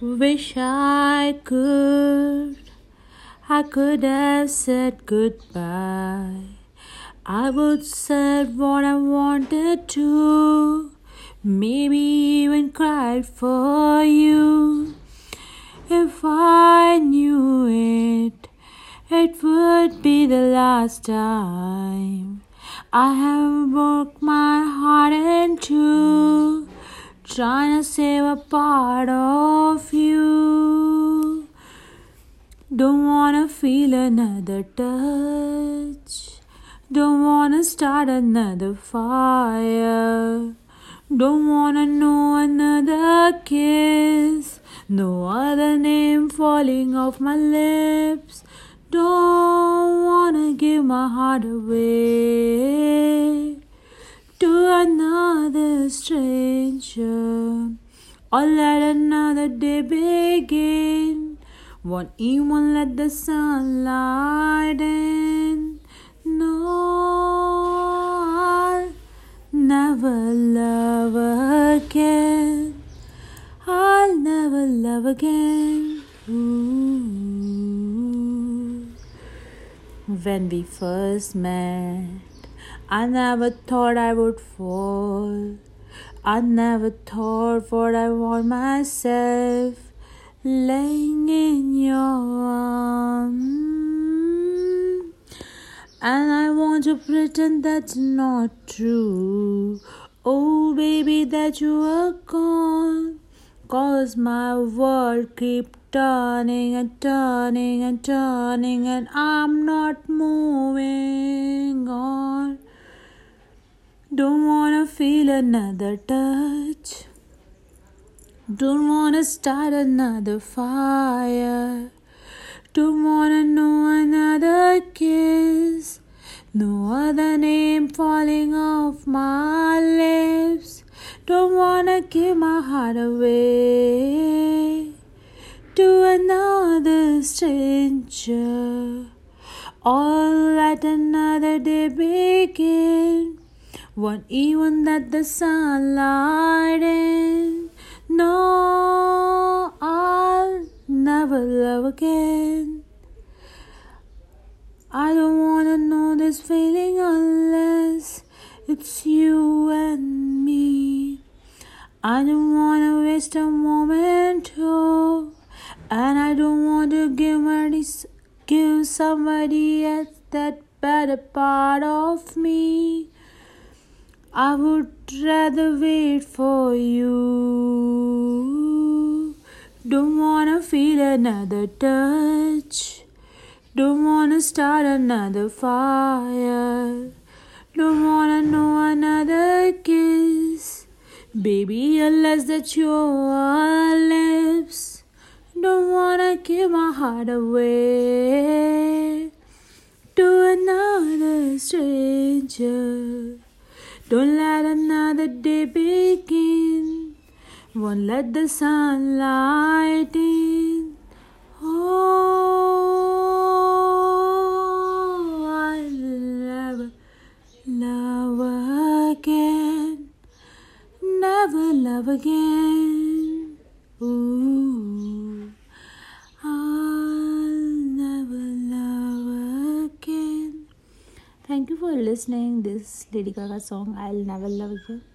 Wish I could, I could have said goodbye. I would said what I wanted to, maybe even cried for you. If I knew it, it would be the last time. I have broke my heart in two, trying to save a part of you. Don't wanna feel another touch. Don't wanna start another fire. Don't wanna know another kiss. No other name falling off my lips. Don't wanna give my heart away to another stranger. Or let another day begin. Won't even let the sunlight in. No, I'll never love again. I'll never love again. Ooh. When we first met, I never thought I would fall. I never thought what I want myself laying in your arms. And I want to pretend that's not true. Oh, baby, that you are gone. Cause my world keep turning and turning and turning, and I'm not moving on. Don't wanna feel another touch. Don't wanna start another fire. Don't wanna know another kiss. No other name falling off my lips. Don't wanna give my heart away to another stranger. Or let another day begin. Won't even let the sunlight in. No, I'll never love again. I don't wanna know this feeling unless it's you and me. I don't wanna waste a moment, oh, and I don't want to give money, give somebody else that better part of me. I would rather wait for you. Don't wanna feel another touch. Don't wanna start another fire. Don't wanna know another kiss. Baby, unless that your lips. Don't wanna give my heart away Don't let another day begin. Won't let the sunlight in. Oh, I'll never love again. Never love again. Ooh, I'll never love again. Thank you for listening this Lady Gaga song I'll Never Love Again.